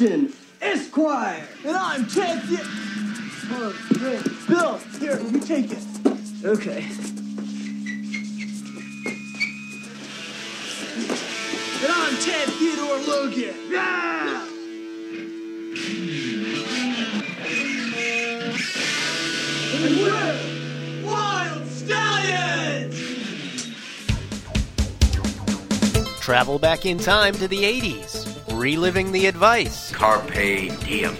Captain Esquire. And I'm Ted. Di- oh, great. Bill, here, you take it. Okay. And I'm Ted Theodore Logan. Yeah! And we're Wild Stallions! Travel back in time to the 80s, reliving the advice, Carpe diem.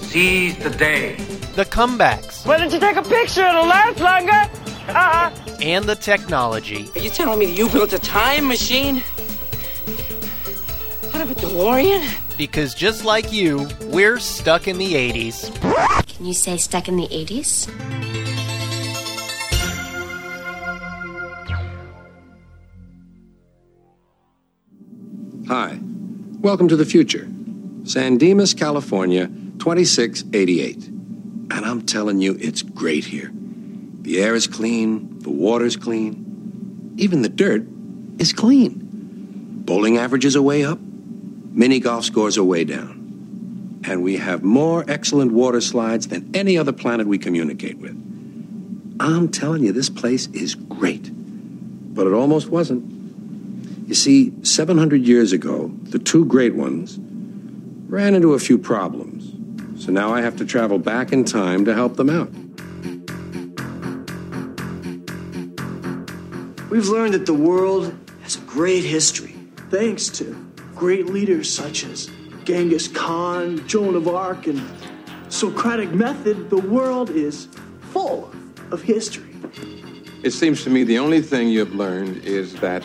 Seize the day. the comebacks, Why didn't you take a picture? It'll last longer. Uh-uh. and the technology. Are you telling me that you built a time machine? Out of a DeLorean? Because just like you, we're stuck in the 80s. Can you say stuck in the 80s? Welcome to the future. San Dimas, California, 2688. And I'm telling you, it's great here. The air is clean, the water's clean, even the dirt is clean. Bowling averages are way up, mini golf scores are way down. And we have more excellent water slides than any other planet we communicate with. I'm telling you, this place is great. But it almost wasn't. You see, 700 years ago, the two great ones ran into a few problems. So now I have to travel back in time to help them out. We've learned that the world has a great history. Thanks to great leaders such as Genghis Khan, Joan of Arc, and Socratic method, the world is full of history. It seems to me the only thing you've learned is that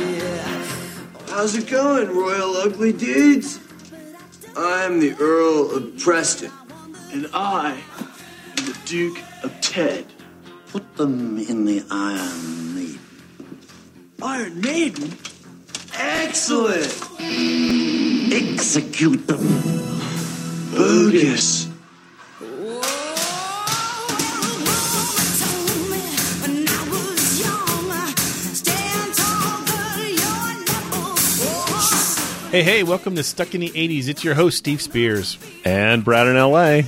How's it going, Royal Ugly Dudes? I'm the Earl of Preston. And I am the Duke of Ted. Put them in the Iron Maiden. Iron Maiden? Excellent! Execute them. Bogus. Hey, hey, welcome to Stuck in the 80s. It's your host, Steve Spears. And Brad in LA.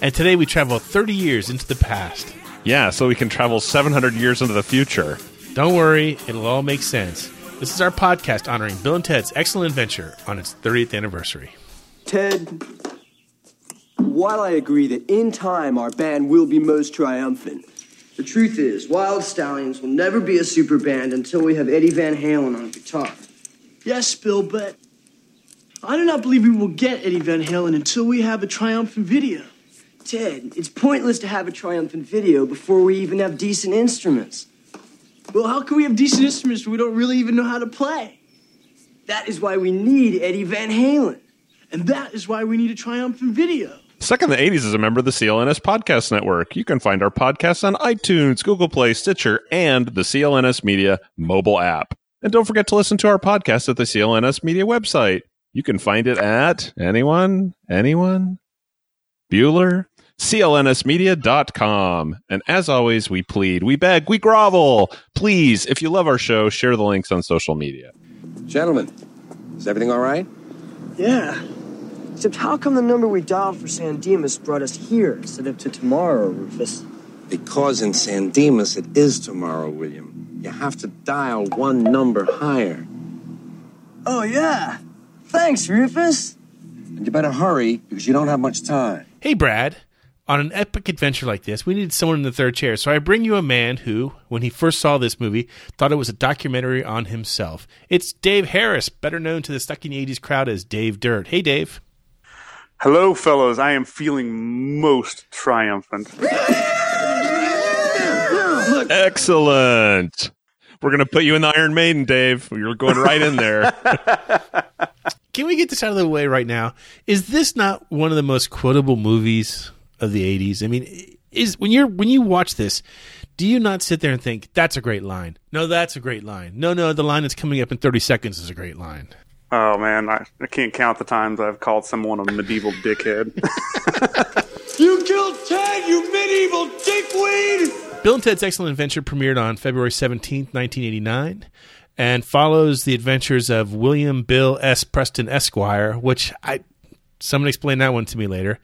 And today we travel 30 years into the past. Yeah, so we can travel 700 years into the future. Don't worry, it'll all make sense. This is our podcast honoring Bill and Ted's excellent adventure on its 30th anniversary. Ted, while I agree that in time our band will be most triumphant, the truth is, Wild Stallions will never be a super band until we have Eddie Van Halen on guitar. Yes, Bill, but I do not believe we will get Eddie Van Halen until we have a triumphant video. Ted, it's pointless to have a triumphant video before we even have decent instruments. Well, how can we have decent instruments when we don't really even know how to play? That is why we need Eddie Van Halen. And that is why we need a triumphant video. Stuck in the 80s is a member of the CLNS Podcast Network. You can find our podcasts on iTunes, Google Play, Stitcher, and the CLNS Media mobile app. And don't forget to listen to our podcast at the CLNS Media website. You can find it at anyone? Anyone? Bueller? CLNSmedia.com. And as always, we plead, we beg, we grovel. Please, if you love our show, share the links on social media. Gentlemen, is everything all right? Yeah. Except how come the number we dialed for San Dimas brought us here instead of to tomorrow, Rufus? Because in San Dimas it is tomorrow, William. You have to dial one number higher. Oh, yeah. Thanks, Rufus. And you better hurry because you don't have much time. Hey, Brad. On an epic adventure like this, we needed someone in the third chair, so I bring you a man who, when he first saw this movie, thought it was a documentary on himself. It's Dave Harris, better known to the Stuck in the 80s crowd as Dave Dirt. Hey, Dave. Hello, fellows. I am feeling most triumphant. Excellent. We're going to put you in the Iron Maiden, Dave. You're going right in there. can we get this out of the way right now? Is this not one of the most quotable movies of the '80s? I mean, is when you're when you watch this, do you not sit there and think that's a great line? No, that's a great line. No, no, the line that's coming up in 30 seconds is a great line. Oh man, I, I can't count the times I've called someone a medieval dickhead. You killed Ted, you medieval dickweed! Bill and Ted's Excellent Adventure premiered on February 17th, 1989, and follows the adventures of William Bill S. Preston Esquire, which I someone explain that one to me later,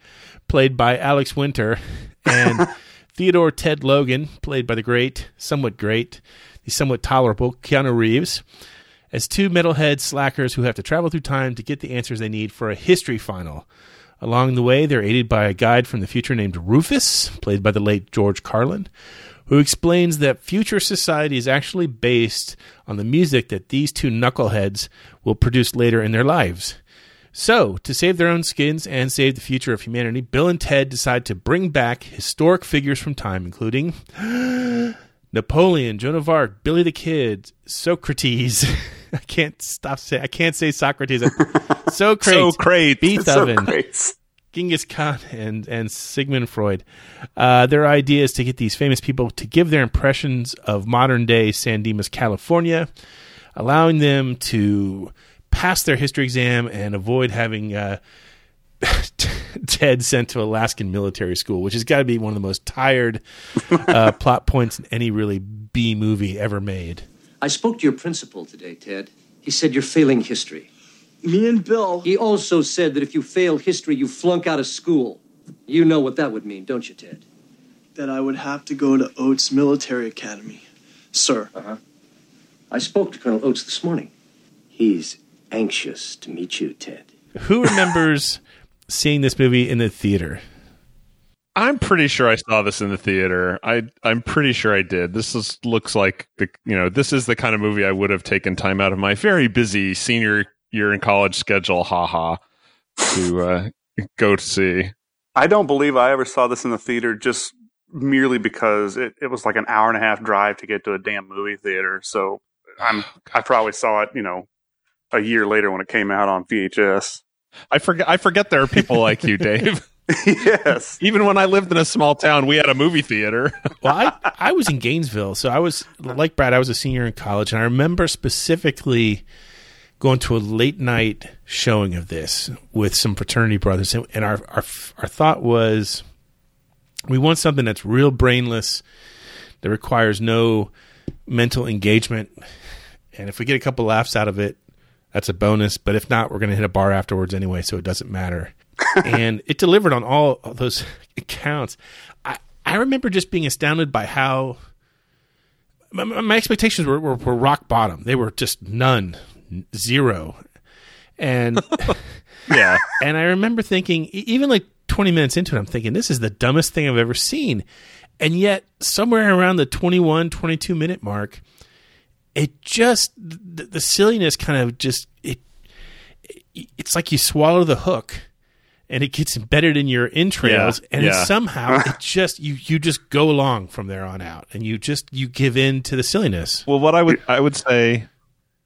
played by Alex Winter, and Theodore Ted Logan, played by the great, somewhat great, the somewhat tolerable Keanu Reeves, as two metalhead slackers who have to travel through time to get the answers they need for a history final. Along the way, they're aided by a guide from the future named Rufus, played by the late George Carlin, who explains that future society is actually based on the music that these two knuckleheads will produce later in their lives. So, to save their own skins and save the future of humanity, Bill and Ted decide to bring back historic figures from time, including Napoleon, Joan of Arc, Billy the Kid, Socrates. I can't stop saying I can't say Socrates. Socrates, Socrates. Beethoven, Socrates. Genghis Khan, and and Sigmund Freud. Uh, their idea is to get these famous people to give their impressions of modern day San Dimas, California, allowing them to pass their history exam and avoid having uh, Ted sent to Alaskan military school, which has got to be one of the most tired uh, plot points in any really B movie ever made. I spoke to your principal today, Ted. He said you're failing history. Me and Bill. He also said that if you fail history, you flunk out of school. You know what that would mean, don't you, Ted? That I would have to go to Oates Military Academy. Sir. Uh huh. I spoke to Colonel Oates this morning. He's anxious to meet you, Ted. Who remembers seeing this movie in the theater? I'm pretty sure I saw this in the theater. I I'm pretty sure I did. This is looks like the you know this is the kind of movie I would have taken time out of my very busy senior year in college schedule, haha, to uh, go to see. I don't believe I ever saw this in the theater just merely because it, it was like an hour and a half drive to get to a damn movie theater. So I'm I probably saw it, you know, a year later when it came out on VHS. I forget I forget there are people like you, Dave. yes. Even when I lived in a small town, we had a movie theater. well, I, I was in Gainesville, so I was like Brad. I was a senior in college, and I remember specifically going to a late night showing of this with some fraternity brothers, and, our, our our thought was we want something that's real brainless, that requires no mental engagement, and if we get a couple laughs out of it, that's a bonus. But if not, we're going to hit a bar afterwards anyway, so it doesn't matter. and it delivered on all of those accounts. I, I remember just being astounded by how my, my expectations were, were, were rock bottom. They were just none, zero. And yeah. And I remember thinking, even like 20 minutes into it, I'm thinking, this is the dumbest thing I've ever seen. And yet, somewhere around the 21, 22 minute mark, it just, the, the silliness kind of just, it, it, it's like you swallow the hook and it gets embedded in your entrails Yeah, and yeah. it somehow it just you you just go along from there on out and you just you give in to the silliness Well, what I would I would say,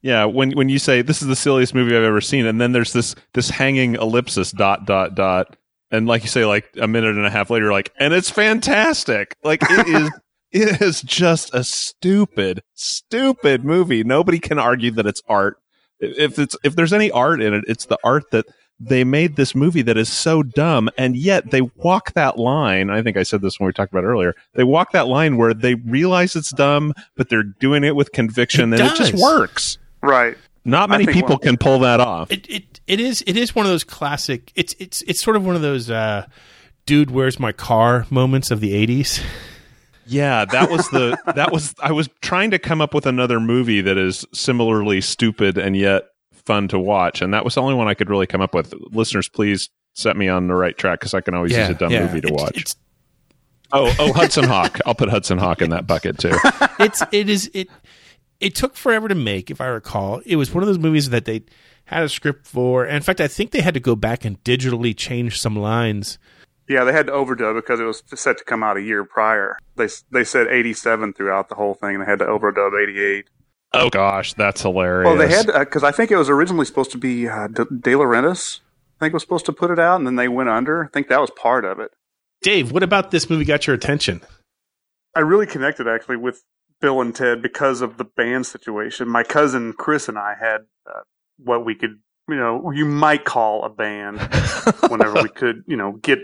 yeah, when when you say this is the silliest movie I've ever seen, and then there's this this hanging ellipsis dot dot dot, and like you say, like a minute and a half later, like, and it's fantastic. Like it is. It is just a stupid, stupid movie. Nobody can argue that it's art. If it's if there's any art in it, it's the art that they made this movie that is so dumb, and yet they walk that line. I think I said this when we talked about earlier. They walk that line where they realize it's dumb, but they're doing it with conviction, It and it just works. Right. Not many people one- can pull that off. it, it it is it is one of those classic it's it's it's sort of one of those uh dude where's my car moments of the 80s Yeah, that was the that was I was trying to come up with another movie that is similarly stupid and yet fun to watch, and that was the only one I could really come up with. Listeners, please set me on the right track because I can always Yeah, use a dumb yeah. movie to It's- watch. it's- oh, oh, Hudson Hawk. I'll put Hudson Hawk in that bucket too. it's it is it it took forever to make if i recall it was one of those movies that they had a script for and in fact i think they had to go back and digitally change some lines Yeah, they had to overdub because it was set to come out a year prior. They they said 87 throughout the whole thing, and they had to overdub 88. Oh gosh, that's hilarious. Well, they had because I think it was originally supposed to be uh, De, De Laurentiis. I think was supposed to put it out, and then they went under. I think that was part of it. Dave, what about this movie got your attention? I really connected actually with Bill and Ted because of the band situation. My cousin Chris and I had uh, what we could, you know, you might call a band whenever we could, you know, get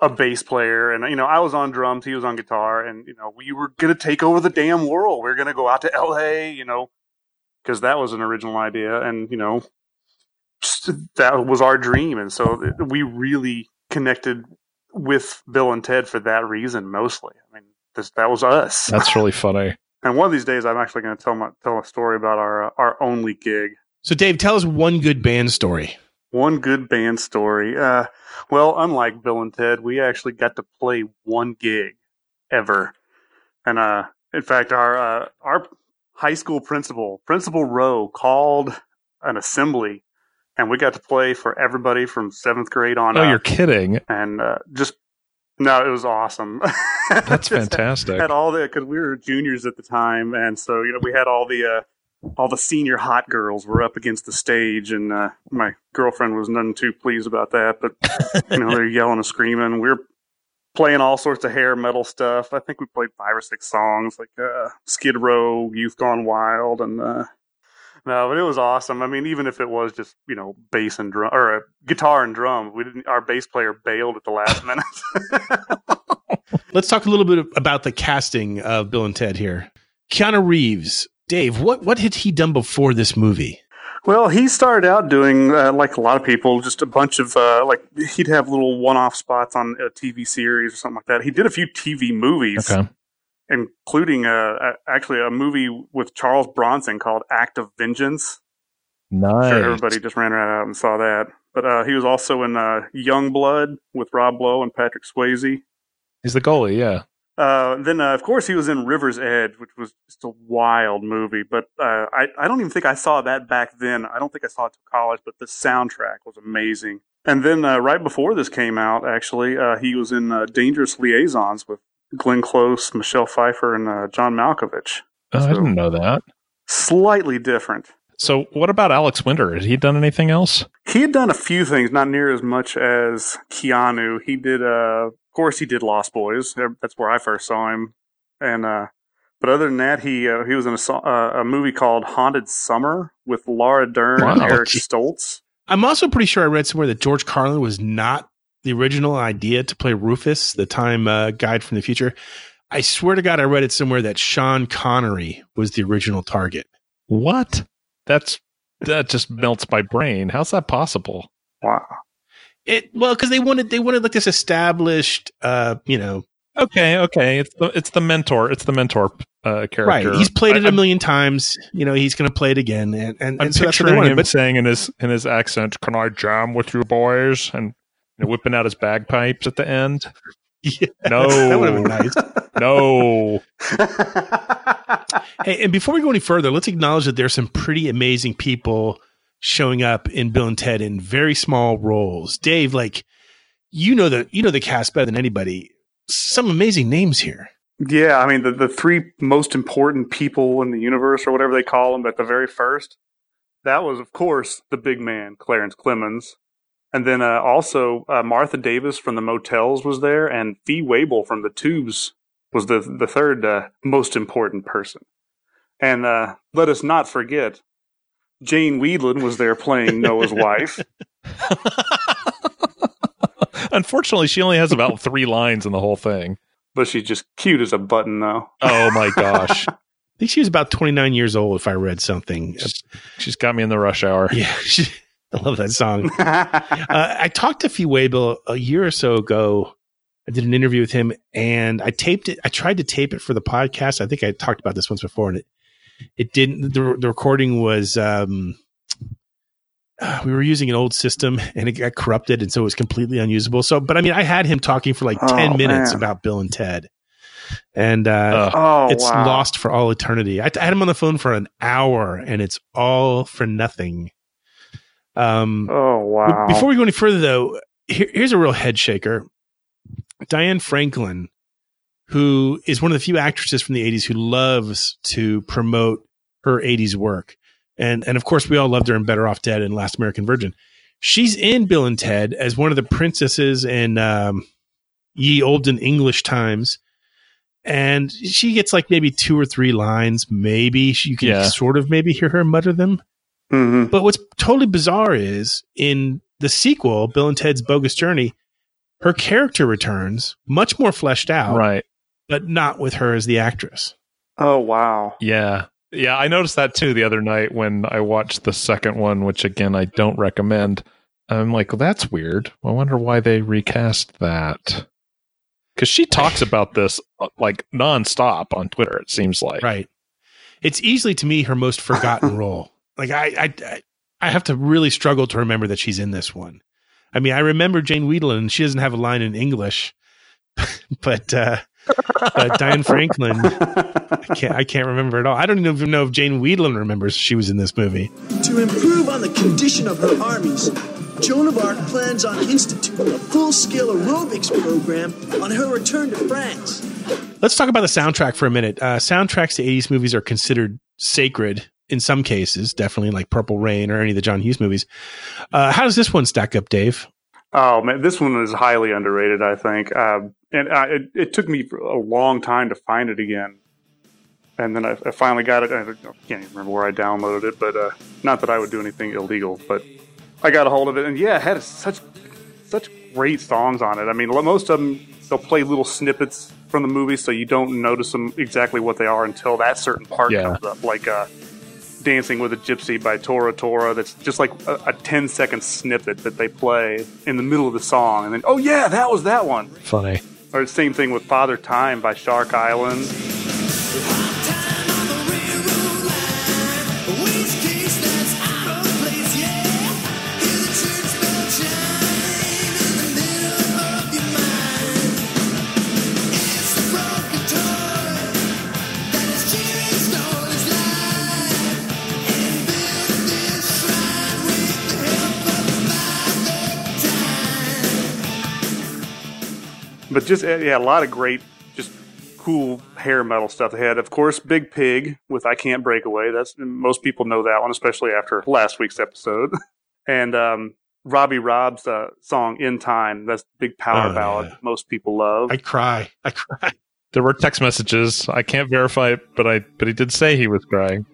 a bass player. And, you know, I was on drums, he was on guitar, and, you know, we were going to take over the damn world. We were going to go out to LA, you know, because that was an original idea. And, you know, that was our dream. And so we really connected with Bill and Ted for that reason mostly. I mean, this, that was us. That's really funny. and one of these days, I'm actually going to tell my, tell a story about our uh, our only gig. So, Dave, tell us one good band story. One good band story. Uh, well, unlike Bill and Ted, we actually got to play one gig ever, and uh, in fact, our uh, our high school principal, Principal Rowe, called an assembly and we got to play for everybody from seventh grade on. Oh, up. you're kidding! And uh, just no, it was awesome. That's fantastic. Had, all the because we were juniors at the time, and so you know we had all the uh, all the senior hot girls were up against the stage, and uh, my girlfriend was none too pleased about that. But you know they're yelling and screaming. We are playing all sorts of hair metal stuff. I think we played five or six songs like uh, Skid Row, Youth Gone Wild, and uh, no, but it was awesome. I mean, even if it was just you know bass and drum or a guitar and drum, we didn't. Our bass player bailed at the last minute. Let's talk a little bit about the casting of Bill and Ted here. Keanu Reeves, Dave, what what had he done before this movie? Well, he started out doing uh, like a lot of people, just a bunch of uh, like he'd have little one-off spots on a TV series or something like that. He did a few TV movies. Okay including a, a, actually a movie with Charles Bronson called Act of Vengeance. Nice. Sure everybody just ran right out and saw that. But uh, he was also in uh, Young Blood with Rob Lowe and Patrick Swayze. He's the goalie, yeah. Uh, then, uh, of course, he was in River's Edge, which was just a wild movie. But uh, I, I don't even think I saw that back then. I don't think I saw it to college, but the soundtrack was amazing. And then, uh, right before this came out, actually, uh, he was in uh, Dangerous Liaisons with Glenn Close, Michelle Pfeiffer, and uh, John Malkovich. Oh, so, I didn't know that. Slightly different. So, what about Alex Winter? Had he done anything else? He had done a few things, not near as much as Keanu. He did, uh, of course, he did Lost Boys. That's where I first saw him, and uh, but other than that, he uh, he was in a, uh, a movie called Haunted Summer with Laura Dern wow, and Eric. Stoltz. I'm also pretty sure I read somewhere that George Carlin was not the original idea to play Rufus, the time uh, guide from the future. I swear to God, I read it somewhere that Sean Connery was the original target. What? That's that just melts my brain. How's that possible? Wow. It well because they wanted they wanted like this established, uh, you know. Okay, okay. It's the it's the mentor. It's the mentor uh, character. Right. He's played I, it a million times. You know, he's going to play it again. And, and, I'm and so picturing him but, saying in his in his accent, "Can I jam with you boys?" and whipping out his bagpipes at the end. Yeah, no, that would have been nice. No. hey, and before we go any further, let's acknowledge that there's some pretty amazing people showing up in Bill and Ted in very small roles. Dave, like you know the you know the cast better than anybody. Some amazing names here. Yeah, I mean the the three most important people in the universe, or whatever they call them, at the very first. That was, of course, the big man, Clarence Clemons. And then uh, also uh, Martha Davis from the Motels was there, and Fee Waybill from the Tubes was the the third uh, most important person. And uh, let us not forget, Jane Wiedlin was there playing Noah's wife. Unfortunately, she only has about three lines in the whole thing. But she's just cute as a button, though. Oh my gosh. I think she was about 29 years old, if I read something. She's, she's got me in the rush hour. Yeah. She, I love that song. uh, I talked to Fee Waybill a year or so ago. I did an interview with him and I taped it. I tried to tape it for the podcast. I think I talked about this once before and it, it didn't, the, the recording was, um, uh, we were using an old system and it got corrupted and so it was completely unusable. So, but I mean, I had him talking for like 10 oh, minutes man. about Bill and Ted and uh, oh, it's wow. lost for all eternity. I, I had him on the phone for an hour and it's all for nothing. Um, oh wow! Before we go any further, though, here, here's a real head shaker. Diane Franklin, who is one of the few actresses from the '80s who loves to promote her 80s work. And and of course we all loved her in Better Off Dead and Last American Virgin. She's in Bill and Ted as one of the princesses in um, Ye Olden English Times. And she gets like maybe two or three lines, maybe you can Yeah. sort of maybe hear her mutter them. Mm-hmm. But what's totally bizarre is in the sequel, Bill and Ted's Bogus Journey, her character returns much more fleshed out, Right. but not with her as the actress. Oh wow. Yeah. Yeah, I noticed that too the other night when I watched the second one, which again I don't recommend. I'm like, well, that's weird. I wonder why they recast that. Because she talks about this uh, like nonstop on Twitter. It seems like Right. It's easily to me her most forgotten role. Like I, I, I- have to really struggle to remember that she's in this one. I mean, I remember Jane Wiedlin, and she doesn't have a line in English, but uh, uh, Diane Franklin, I can't, I can't remember at all. I don't even know if Jane Wiedlin remembers she was in this movie. To improve on the condition of her armies, Joan of Arc plans on instituting a full-scale aerobics program on her return to France. Let's talk about the soundtrack for a minute. Uh, soundtracks to 80s movies are considered sacred in some cases, definitely like Purple Rain or any of the John Hughes movies. Uh, how does this one stack up, Dave? Oh man, this one is highly underrated. I think, um, and uh, it, it took me a long time to find it again, and then I, I finally got it. I can't even remember where I downloaded it, but uh, not that I would do anything illegal, but I got a hold of it, and yeah, it had such such great songs on it. I mean, most of them they'll play little snippets from the movie, so you don't notice them exactly what they are until that certain part Yeah. comes up, like. Uh, Dancing with a Gypsy by Tora Tora. That's just like a, a 10 second snippet that they play in the middle of the song. And then, oh, yeah, that was that one. funny. Or the same thing with Father Time by Shark Island. Just, uh, yeah, a lot of great, just cool hair metal stuff they had. Of course, Big Pig with I Can't Break Away. That's Most people know that one, especially after last week's episode. and um, Robbie Robb's uh, song In Time. That's the big power Oh, ballad yeah. most people love. I cry. I cry. There were text messages. I can't verify it, but I but he did say he was crying.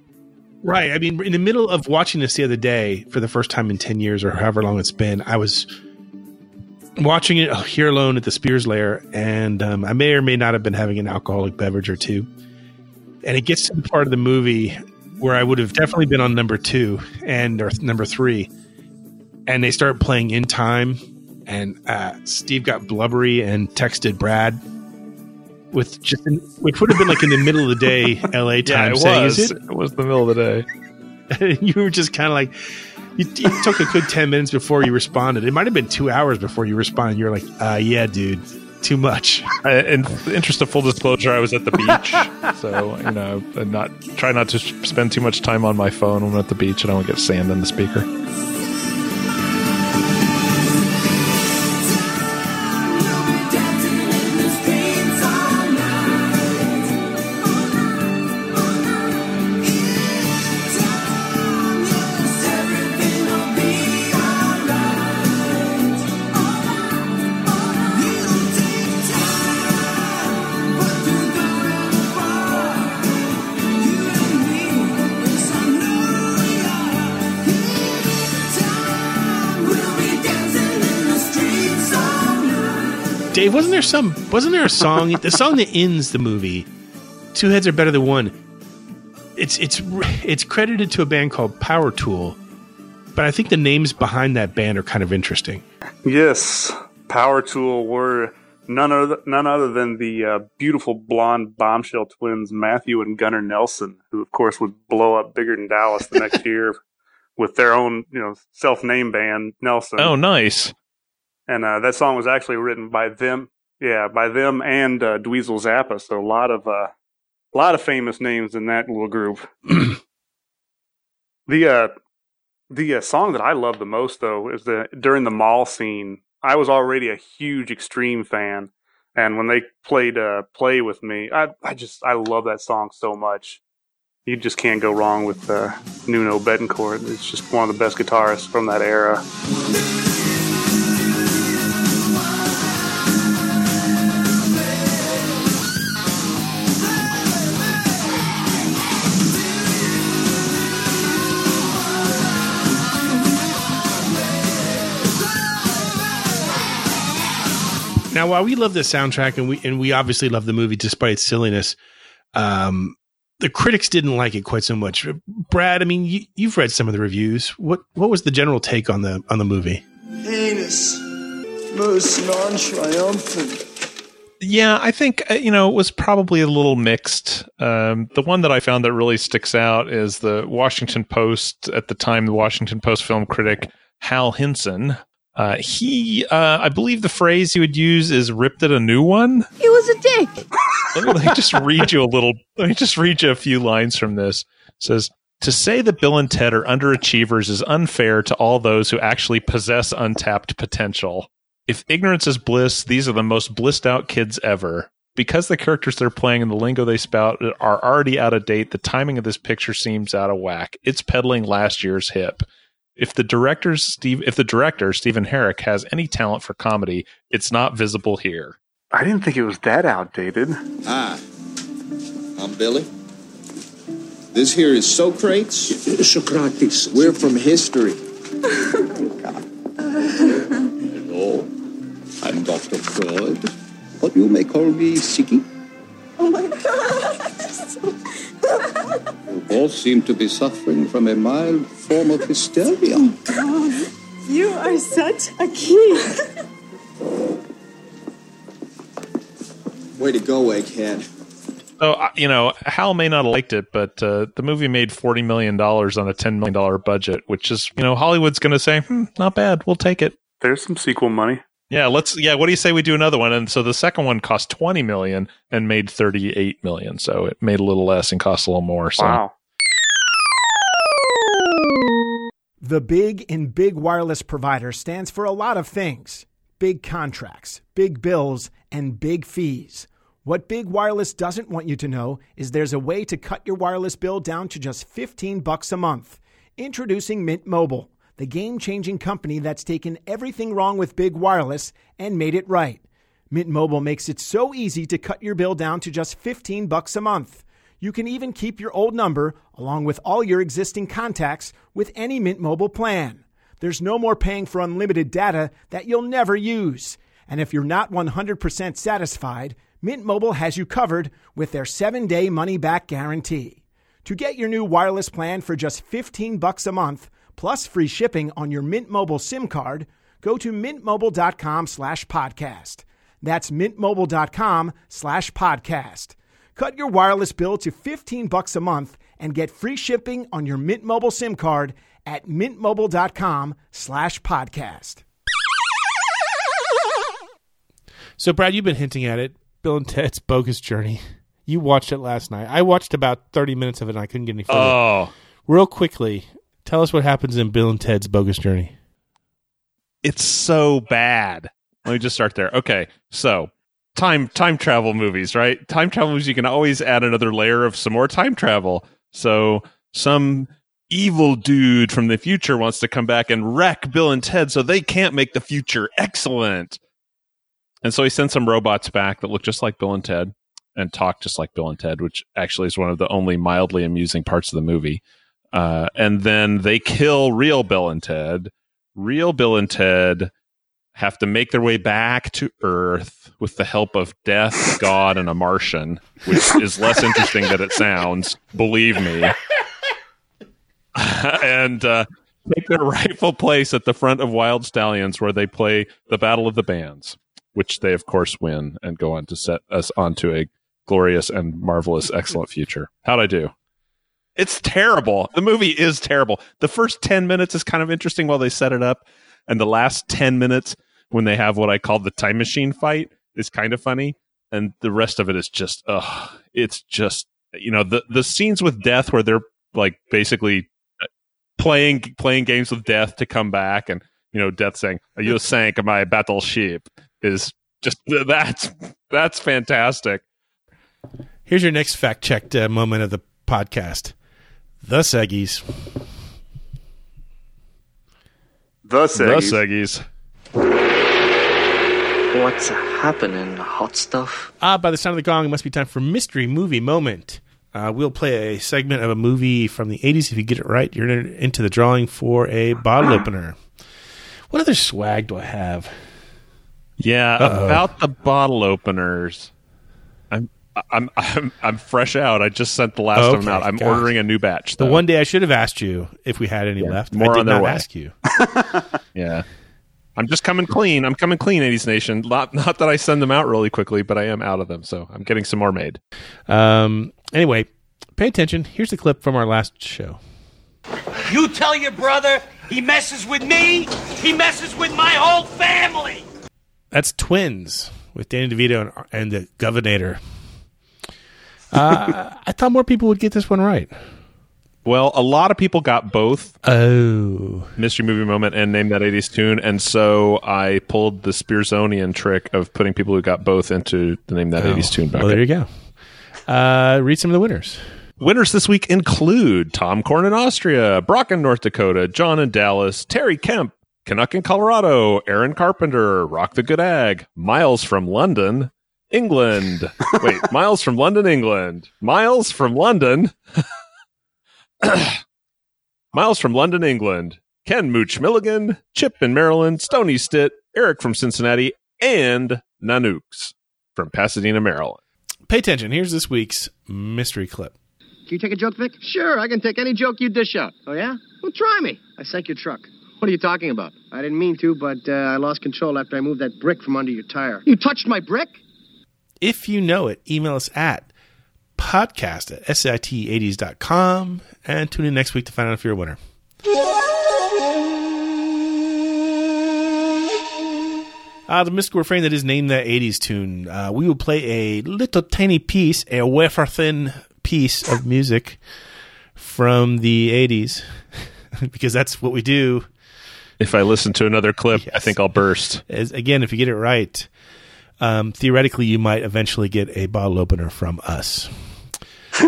Right. I mean, in the middle of watching this the other day for the first time in 10 years or however long it's been, I was watching it here alone at the Spears Lair, and um, I may or may not have been having an alcoholic beverage or two. And it gets to the part of the movie where I would have definitely been on number two and or number three. And they start playing in time, and uh, Steve got blubbery and texted Brad with just which would have been like in the middle of the day LA time Yeah, it saying, was. "Is it It was the middle of the day. you were just kind of like you, it took a good 10 minutes before you responded it might have been two hours before you responded you're like uh, yeah dude too much I, in the interest of full disclosure, I was at the beach, so you know, and not try not to spend too much time on my phone when I'm at the beach. And I don't to get sand in the speaker. Dave wasn't there some wasn't there a song the song that ends the movie two heads are better than one it's it's it's credited to a band called power tool but i think the names behind that band are kind of interesting Yes, Power Tool were none other, none other than the uh, beautiful blonde bombshell twins Matthew and Gunnar Nelson, who of course would blow up bigger than Dallas the next year with their own you know self named band Nelson. Oh, nice. And uh, that song was actually written by them. Yeah, by them and uh, Dweezil Zappa. So a lot of uh, a lot of famous names in that little group. the uh, the uh, song that I love the most though is the during the mall scene. I was already a huge Extreme fan, and when they played uh, "Play with Me," I I just I love that song so much. you just can't go wrong with uh, Nuno Bettencourt. It's just one of the best guitarists from that era. Now, while we love the soundtrack and we and we obviously love the movie despite its silliness, um, the critics didn't like it quite so much. Brad, I mean, you, you've read some of the reviews. What what was the general take on the on the movie? Heinous, most non-triumphant. Yeah, I think uh, you know it was probably a little mixed. Um, the one that I found that really sticks out is the Washington Post at the time, the Washington Post film critic Hal Hinson. Uh, he, uh, I believe the phrase he would use is "ripped it a new one." He was a dick. let, me, let me just read you a little. Let me just read you a few lines from this. It says. To say that Bill and Ted are underachievers is unfair to all those who actually possess untapped potential. If ignorance is bliss, these are the most blissed out kids ever. Because the characters they're playing and the lingo they spout are already out of date, the timing of this picture seems out of whack. It's peddling last year's hip. If the director Steve if the director Stephen Herek has any talent for comedy, it's not visible here. I didn't think it was that outdated. Hi, I'm Billy. This here is Socrates. Socrates. We're from history. Hello. I'm Dr. Freud. But you may call me Siki. Both seem to be suffering from a mild form of hysteria. Oh, God, you are such a kid. Way to go, egghead. So uh, you know, Hal may not have liked it, but uh, the movie made forty million dollars on a ten million dollar budget, which is you know Hollywood's going to say, hmm, not bad, we'll take it. There's some sequel money. Yeah, let's. Yeah, what do you say we do another one? And so the second one cost twenty million and made thirty eight million, so it made a little less and cost a little more. So. Wow. The big in big wireless provider stands for a lot of things big contracts, big bills, and big fees. What Big Wireless doesn't want you to know is there's a way to cut your wireless bill down to just 15 bucks a month. Introducing Mint Mobile, the game-changing company that's taken everything wrong with Big Wireless and made it right. Mint Mobile makes it so easy to cut your bill down to just 15 bucks a month. You can even keep your old number along with all your existing contacts with any Mint Mobile plan. There's no more paying for unlimited data that you'll never use. And if you're not 100% satisfied, Mint Mobile has you covered with their 7-day money-back guarantee. To get your new wireless plan for just 15 bucks a month plus free shipping on your Mint Mobile SIM card, go to mintmobile.com/podcast. That's mintmobile.com/podcast. Cut your wireless bill to 15 bucks a month and get free shipping on your Mint Mobile SIM card at mintmobile.com/podcast. So, Brad, you've been hinting at it. Bill and Ted's Bogus Journey. You watched it last night. I watched about 30 minutes of it and I couldn't get any further. Oh. Real quickly, tell us what happens in Bill and Ted's Bogus Journey. It's so bad. Let me just start there. Okay, so time time travel movies, right? Time travel movies you can always add another layer of some more time travel. So some evil dude from the future wants to come back and wreck Bill and Ted so they can't make the future excellent. And so he sends some robots back that look just like Bill and Ted and talk just like Bill and Ted, which actually is one of the only mildly amusing parts of the movie. Uh, and then they kill real Bill and Ted. Real Bill and Ted have to make their way back to Earth with the help of death, God, and a Martian, which is less interesting than it sounds. Believe me. and uh, take their rightful place at the front of Wild Stallions, where they play the Battle of the Bands, which they of course win and go on to set us onto a glorious and marvelous, excellent future. How'd I do? It's terrible. The movie is terrible. The first 10 minutes is kind of interesting while they set it up. And the last 10 minutes, when they have what I call the time machine fight, is kind of funny. And the rest of it is just, ugh, it's just, you know, the, the scenes with death where they're like basically uh, playing, playing games with death to come back and, you know, death saying, Are you sank my battleship is just, that's, that's fantastic. Here's your next fact checked uh, moment of the podcast, The Seggies. The The Seggies. Seggies. What's happening, hot stuff? Ah, by the sound of the gong, it must be time for Mystery Movie Moment. Uh, we'll play a segment of a movie from the 80s. If you get it right, you're in- into the drawing for a bottle opener. What other swag do I have? Yeah, Uh-oh. about the bottle openers. I'm I'm I'm I'm fresh out. I just sent the last of them out. I'm gosh. ordering a new batch. The one day I should have asked you if we had any left. more I did on their not way. ask you. Yeah. I'm just coming clean. I'm coming clean, 80s Nation. Not, not that I send them out really quickly, but I am out of them, so I'm getting some more made. Um, anyway, pay attention. Here's the clip from our last show. You tell your brother he messes with me, he messes with my whole family. That's Twins with Danny DeVito and, and the Governor. Uh, I thought more people would get this one right. Well, a lot of people got both. Oh. Mystery Movie Moment and Name That 80s Tune, and so I pulled the Spearsonian trick of putting people who got both into the Name That 80s Tune bucket. Well, there you go. Uh, read some of the winners. Winners this week include Tom Korn in Austria, Brock in North Dakota, John in Dallas, Terry Kemp, Canuck in Colorado, Aaron Carpenter, Rock the Good Ag, Miles from London, England. Wait, Miles from London, England. Miles from London. Miles from London, England. Ken Mooch Milligan, Chip in Maryland, Stony Stitt, Eric from Cincinnati, and Nanooks from Pasadena, Maryland. Pay attention. Here's this week's mystery clip. Can you take a joke, Vic? Sure, I can take any joke you dish out. Oh, yeah? Well, try me. I sank your truck. What are you talking about? I didn't mean to, but uh, I lost control after I moved that brick from under your tire. You touched my brick? If you know it, email us at podcast at sit80s.com and tune in next week to find out if you're a winner. Uh, the mystical refrain that is named that 80s tune. Uh, we will play a little tiny piece, a wafer thin piece of music from the 80s because that's what we do. If I listen to another clip, I think I'll burst. As, again, if you get it right, um, theoretically, you might eventually get a bottle opener from us.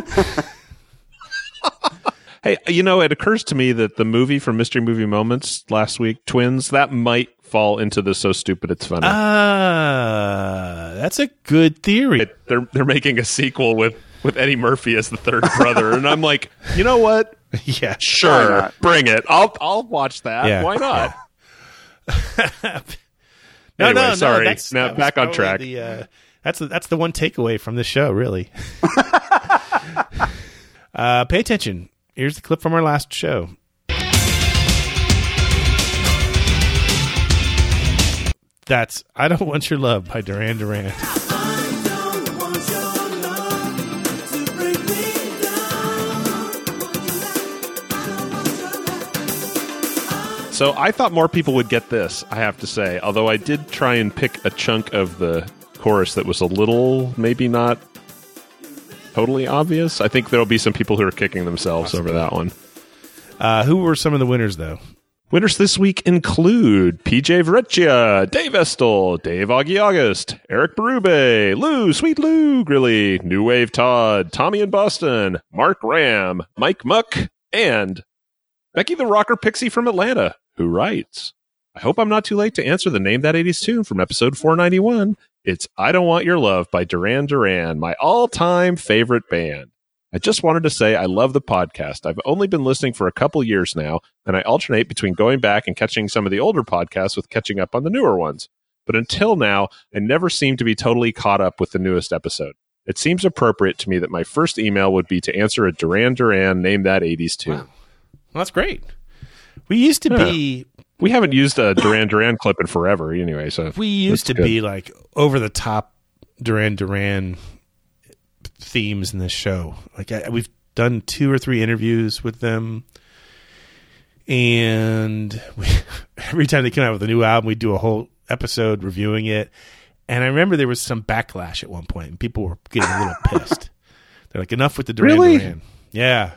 Hey, you know, it occurs to me that the movie from Mystery Movie Moments last week, Twins, that might fall into the so stupid it's funny. Ah, that's a good theory. they're they're making a sequel with with Eddie Murphy as the third brother, and I'm like, you know what? Yeah, sure, bring it. I'll I'll watch that. Yeah. Why not? No, Anyway, no, no. sorry. That's, Now that back on track. The, uh, that's the, that's the one takeaway from this show, really. uh, pay attention. Here's the clip from our last show. That's "I Don't Want Your Love" by Duran Duran. So I thought more people would get this. I have to say, although I did try and pick a chunk of the chorus that was a little, maybe not totally obvious. I think there'll be some people who are kicking themselves over that one. Uh, who were some of the winners, though? Winners this week include PJ Vrecchia, Dave Estel, Dave Augie August, Eric Berube, Lou, Sweet Lou, Grilly, New Wave Todd, Tommy in Boston, Mark Ram, Mike Muck, and Becky the Rocker Pixie from Atlanta, who writes, I hope I'm not too late to answer the Name That 80s tune from episode 491. It's I Don't Want Your Love by Duran Duran, my all time favorite band. I just wanted to say I love the podcast. I've only been listening for a couple years now, and I alternate between going back and catching some of the older podcasts with catching up on the newer ones. But until now, I never seem to be totally caught up with the newest episode. It seems appropriate to me that my first email would be to answer a Duran Duran Name That 80s tune. Well, that's great. We used to be We haven't used a Duran Duran clip in forever anyway, so we used to good. be like over the top Duran Duran themes in this show. Like I, we've done two or three interviews with them, and we, every time they come out with a new album, we do a whole episode reviewing it. And I remember there was some backlash at one point, and people were getting a little pissed. They're like, "Enough with the Duran Really? Duran." Yeah.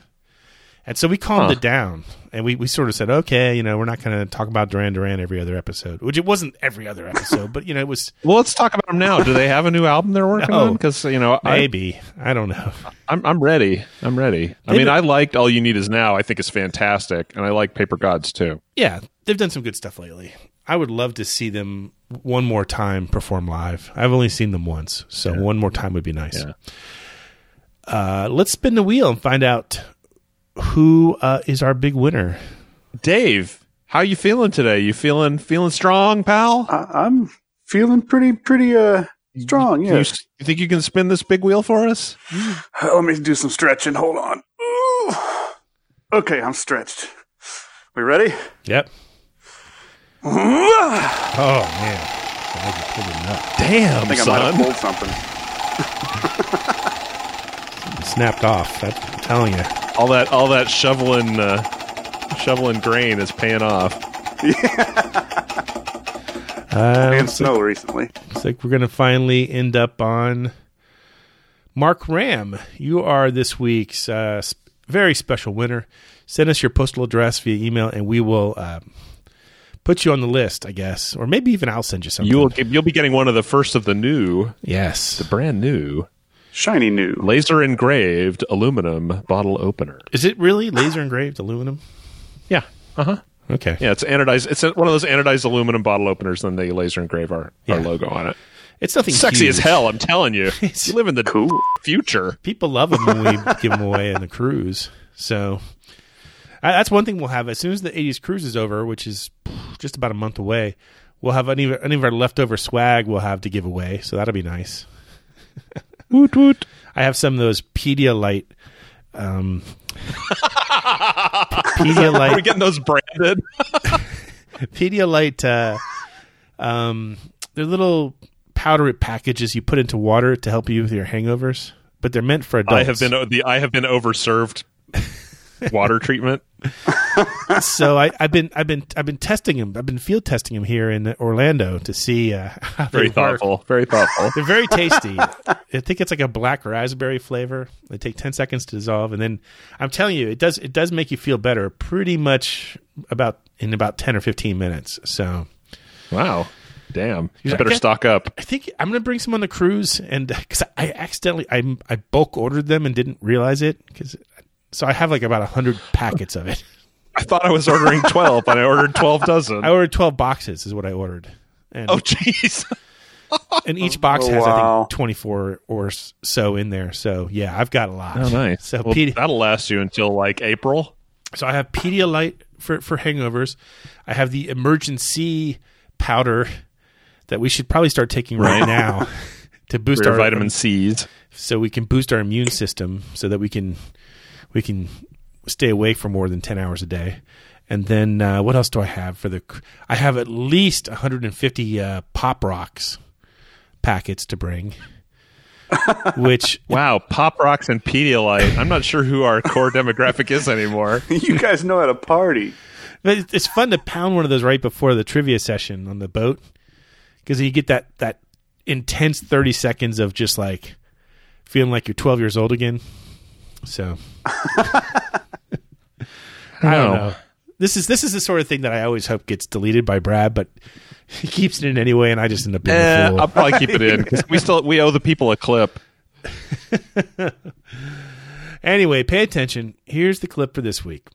And so we calmed Huh. it down, and we, we sort of said, okay, you know, we're not going to talk about Duran Duran every other episode, which it wasn't every other episode, but you know, it was Well, let's talk about them now. Do they have a new album they're working No. on? Because you know, I, maybe I, don't know. I'm I'm ready. I'm ready. I They've mean, I liked All You Need Is Now. I think it's fantastic, and I like Paper Gods too. Yeah, they've done some good stuff lately. I would love to see them one more time perform live. I've only seen them once, so one more time would be nice. Yeah. Uh, let's spin the wheel and find out who uh, is our big winner. Dave, how you feeling today? You feeling feeling strong, pal? I, I'm feeling pretty pretty uh strong. You, you think you can spin this big wheel for us? Let me do some stretching. Hold on. Ooh. Okay, I'm stretched. We ready? Yep. Oh man, Glad you pulled it up. Damn, I think I might have pulled something. Snapped off. That, I'm telling you. All that all that shoveling uh, shoveling grain is paying off. Uh, and looks, snow recently. looks like we're gonna finally end up on Mark Ram. You are this week's uh, sp- very special winner. Send us your postal address via email, and we will um, put you on the list. I guess, or maybe even I'll send you something. You will you'll be getting one of the first of the new, yes, the brand new, shiny new, laser engraved aluminum bottle opener. Is it really laser engraved aluminum? Yeah. Uh huh. Okay. Yeah, it's anodized. It's one of those anodized aluminum bottle openers, and they laser engrave our, Yeah. our logo on it. It's nothing Sexy huge. as hell. I'm telling you. you live in the cool future. People love them when we give them away on the cruise. So I, that's one thing we'll have as soon as the '80s cruise is over, which is just about a month away. We'll have any any of our leftover swag we'll have to give away. So that'll be nice. woot woot. I have some of those Pedialyte. Um, Pedialyte. Are we getting those branded? Pedialyte. Uh, um, they're little powder packages you put into water to help you with your hangovers, but they're meant for adults. I have been the I have been overserved water treatment. So I, I've been I've been I've been testing them. I've been field testing them here in Orlando to see uh, how they Very thoughtful. Very thoughtful. They're very tasty. I think it's like a black raspberry flavor. They take ten seconds to dissolve, and then I'm telling you, it does it does make you feel better. Pretty much about in about ten or fifteen minutes. So Wow. Damn. You better stock up. I think I'm going to bring some on the cruise, and because I accidentally I I bulk ordered them and didn't realize it because so I have like about a hundred packets of it. I thought I was ordering 12, but I ordered 12 dozen. I ordered twelve boxes, is what I ordered. And Oh, jeez. and each box Oh, has I think 24 or so in there. So yeah, I've got a lot. Oh, nice. So Well, Pedi- that'll last you until like April. so I have Pedialyte for for hangovers. I have the emergency powder that we should probably start taking right now to boost For our vitamin C's. so we can boost our immune system so that we can we can stay awake for more than 10 hours a day. And then uh, what else do I have for the I have at least 150 uh, pop rocks packets to bring. which Wow, Pop Rocks and Pedialyte. I'm not sure who our core demographic is anymore. you guys know how to party. But it's fun to pound one of those right before the trivia session on the boat because you get that that intense thirty seconds of just like feeling like you're twelve years old again. So I don't No. know. This is this is the sort of thing that I always hope gets deleted by Brad, but he keeps it in anyway, and I just end up being Eh, a fool. I'll probably keep it in because we still we owe the people a clip. anyway, pay attention. Here's the clip for this week.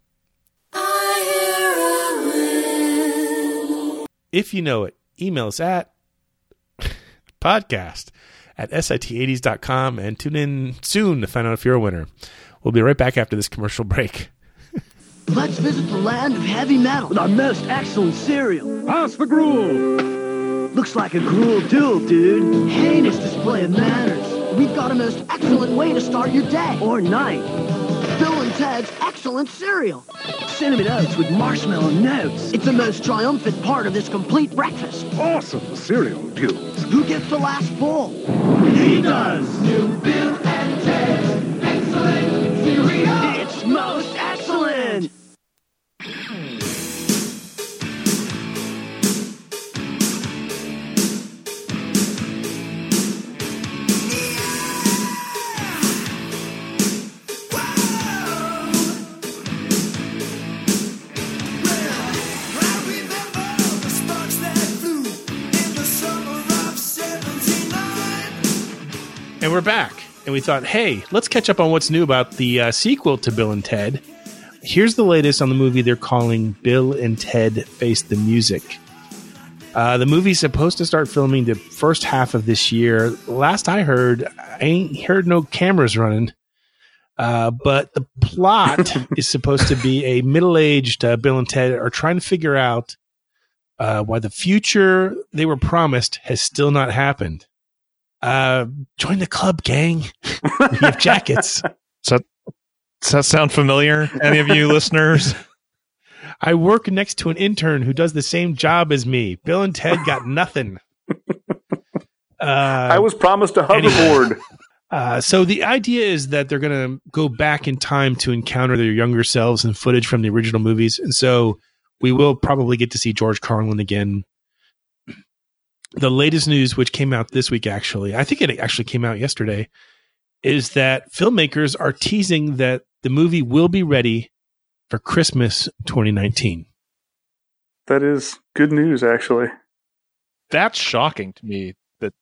If you know it, email us at podcast at sit80s.com and tune in soon to find out if you're a winner. We'll be right back after this commercial break. Let's visit the land of heavy metal with our most excellent cereal. Pass the gruel. Looks like a gruel duel, dude. Heinous display of manners. We've got a most excellent way to start your day or night. Bill and Ted's excellent cereal. Cinnamon oats with marshmallow notes. It's the most triumphant part of this complete breakfast. Awesome cereal duels. Who gets the last bowl? He does. New Bill And we thought, hey, let's catch up on what's new about the uh, sequel to Bill and Ted. Here's the latest on the movie they're calling Bill and Ted Face the Music. Uh, the movie's supposed to start filming the first half of this year. Last I heard, I ain't heard no cameras running. Uh, but the plot is supposed to be a middle aged uh, Bill and Ted are trying to figure out uh, why the future they were promised has still not happened. Uh, join the club, gang. we have jackets. Does that, does that sound familiar? Any of you listeners? I work next to an intern who does the same job as me. Bill and Ted got nothing. Uh, I was promised a hoverboard. Uh, so the idea is that they're going to go back in time to encounter their younger selves and footage from the original movies, and so we will probably get to see George Carlin again. The latest news, which came out this week, actually, I think it actually came out yesterday, is that filmmakers are teasing that the movie will be ready for Christmas 2019. That is good news, actually. That's shocking to me. That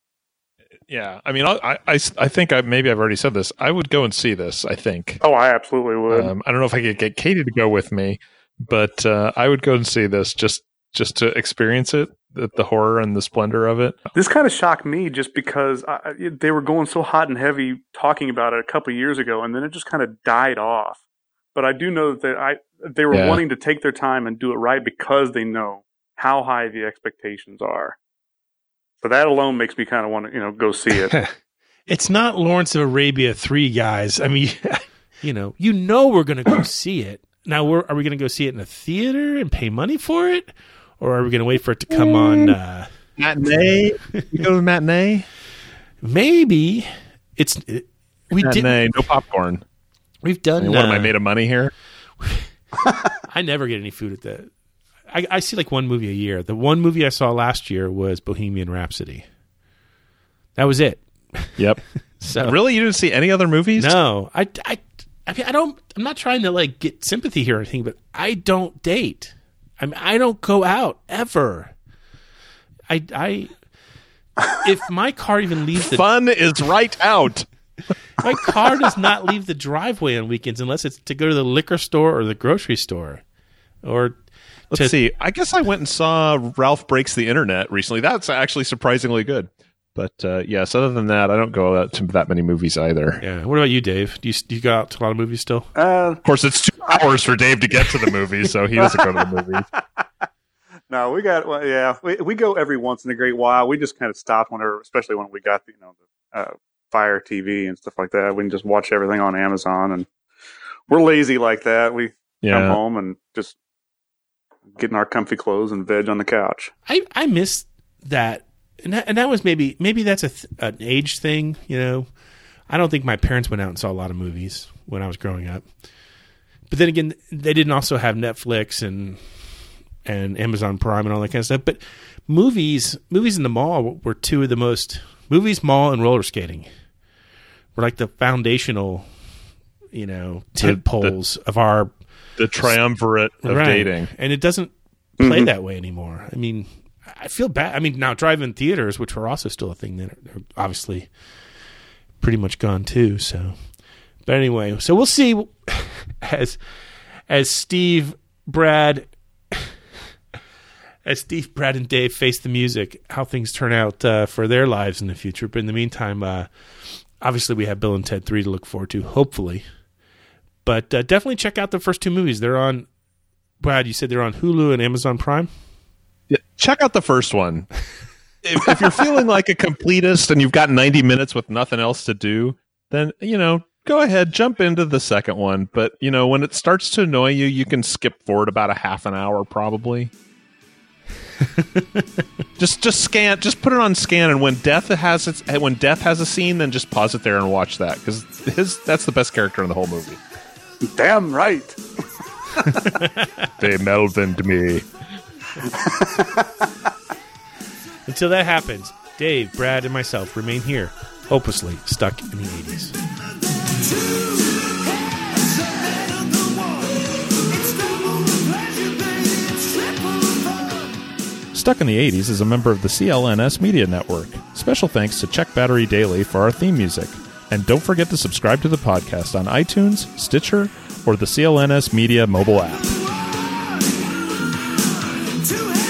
yeah, I mean, I I, I think I maybe I've already said this. I would go and see this. I think. Oh, I absolutely would. Um, I don't know if I could get Katie to go with me, but uh, I would go and see this just just to experience it, the, the horror and the splendor of it. This kind of shocked me just because I, they were going so hot and heavy talking about it a couple years ago, and then it just kind of died off. But I do know that they, I they were Yeah. wanting to take their time and do it right because they know how high the expectations are. So that alone makes me kind of want to you know go see it. It's not Lawrence of Arabia 3, guys. I mean, you know, you know we're going to go see it. Now, we're, are we going to go see it in a theater and pay money for it? Or are we going to wait for it to come on uh, matinee? You go to the matinee? Maybe. It's it, we did matinee, no popcorn. We've I done mean, what am I uh, made of money here? I never get any food at the I, I see like one movie a year. The one movie I saw last year was Bohemian Rhapsody. That was it. Yep. So really, you didn't see any other movies? No, I, I, I mean, I don't. I'm not trying to like get sympathy here or anything, but I don't date. I mean, I don't go out ever. I, I, if my car even leaves the fun is right out. my car does not leave the driveway on weekends unless it's to go to the liquor store or the grocery store, or Let's to- see. I guess I went and saw Ralph Breaks the Internet recently. That's actually surprisingly good. But uh, yes, other than that, I don't go out to that many movies either. Yeah. What about you, Dave? Do you, do you go out to a lot of movies still? Uh, Of course, it's two hours for Dave to get to the movies, so he doesn't go to the movies. No, we got well, yeah. We we go every once in a great while. We just kind of stopped whenever, especially when we got you know the uh, Fire TV and stuff like that. We can just watch everything on Amazon, and we're lazy like that. We come home and just get in our comfy clothes and veg on the couch. I I miss that, and that, and that was maybe maybe that's a th- an age thing. You know, I don't think my parents went out and saw a lot of movies when I was growing up. But then again, they didn't also have Netflix and and Amazon Prime and all that kind of stuff. But movies movies in the mall were two of the most movies, mall, and roller skating were like the foundational, you know, The- tent poles of our The triumvirate of Right. dating. and it doesn't play Mhm. that way anymore. I mean, I feel bad. I mean, now drive-in theaters, which were also still a thing, that are obviously pretty much gone too. So, but anyway, so we'll see as as Steve, Brad, as Steve, Brad, and Dave face the music, how things turn out uh, for their lives in the future. But in the meantime, uh, obviously, we have Bill and Ted Three to look forward to. Hopefully. But uh, definitely check out the first two movies. They're on. Brad, you said they're on Hulu and Amazon Prime. Yeah, check out the first one. if, if you're feeling like a completist and you've got 90 minutes with nothing else to do, then you know go ahead, jump into the second one. But you know when it starts to annoy you, you can skip forward about a half an hour probably. just just scan, just put it on scan, and when death has its when death has a scene, then just pause it there and watch that because his that's the best character in the whole movie. Damn right. They Melvined me. Until that happens, Dave, Brad, and myself remain here, hopelessly stuck in the 80s. Stuck in the 80s is a member of the CLNS Media Network. Special thanks to Check Battery Daily for our theme music. And don't forget to subscribe to the podcast on iTunes, Stitcher, or the CLNS Media mobile app to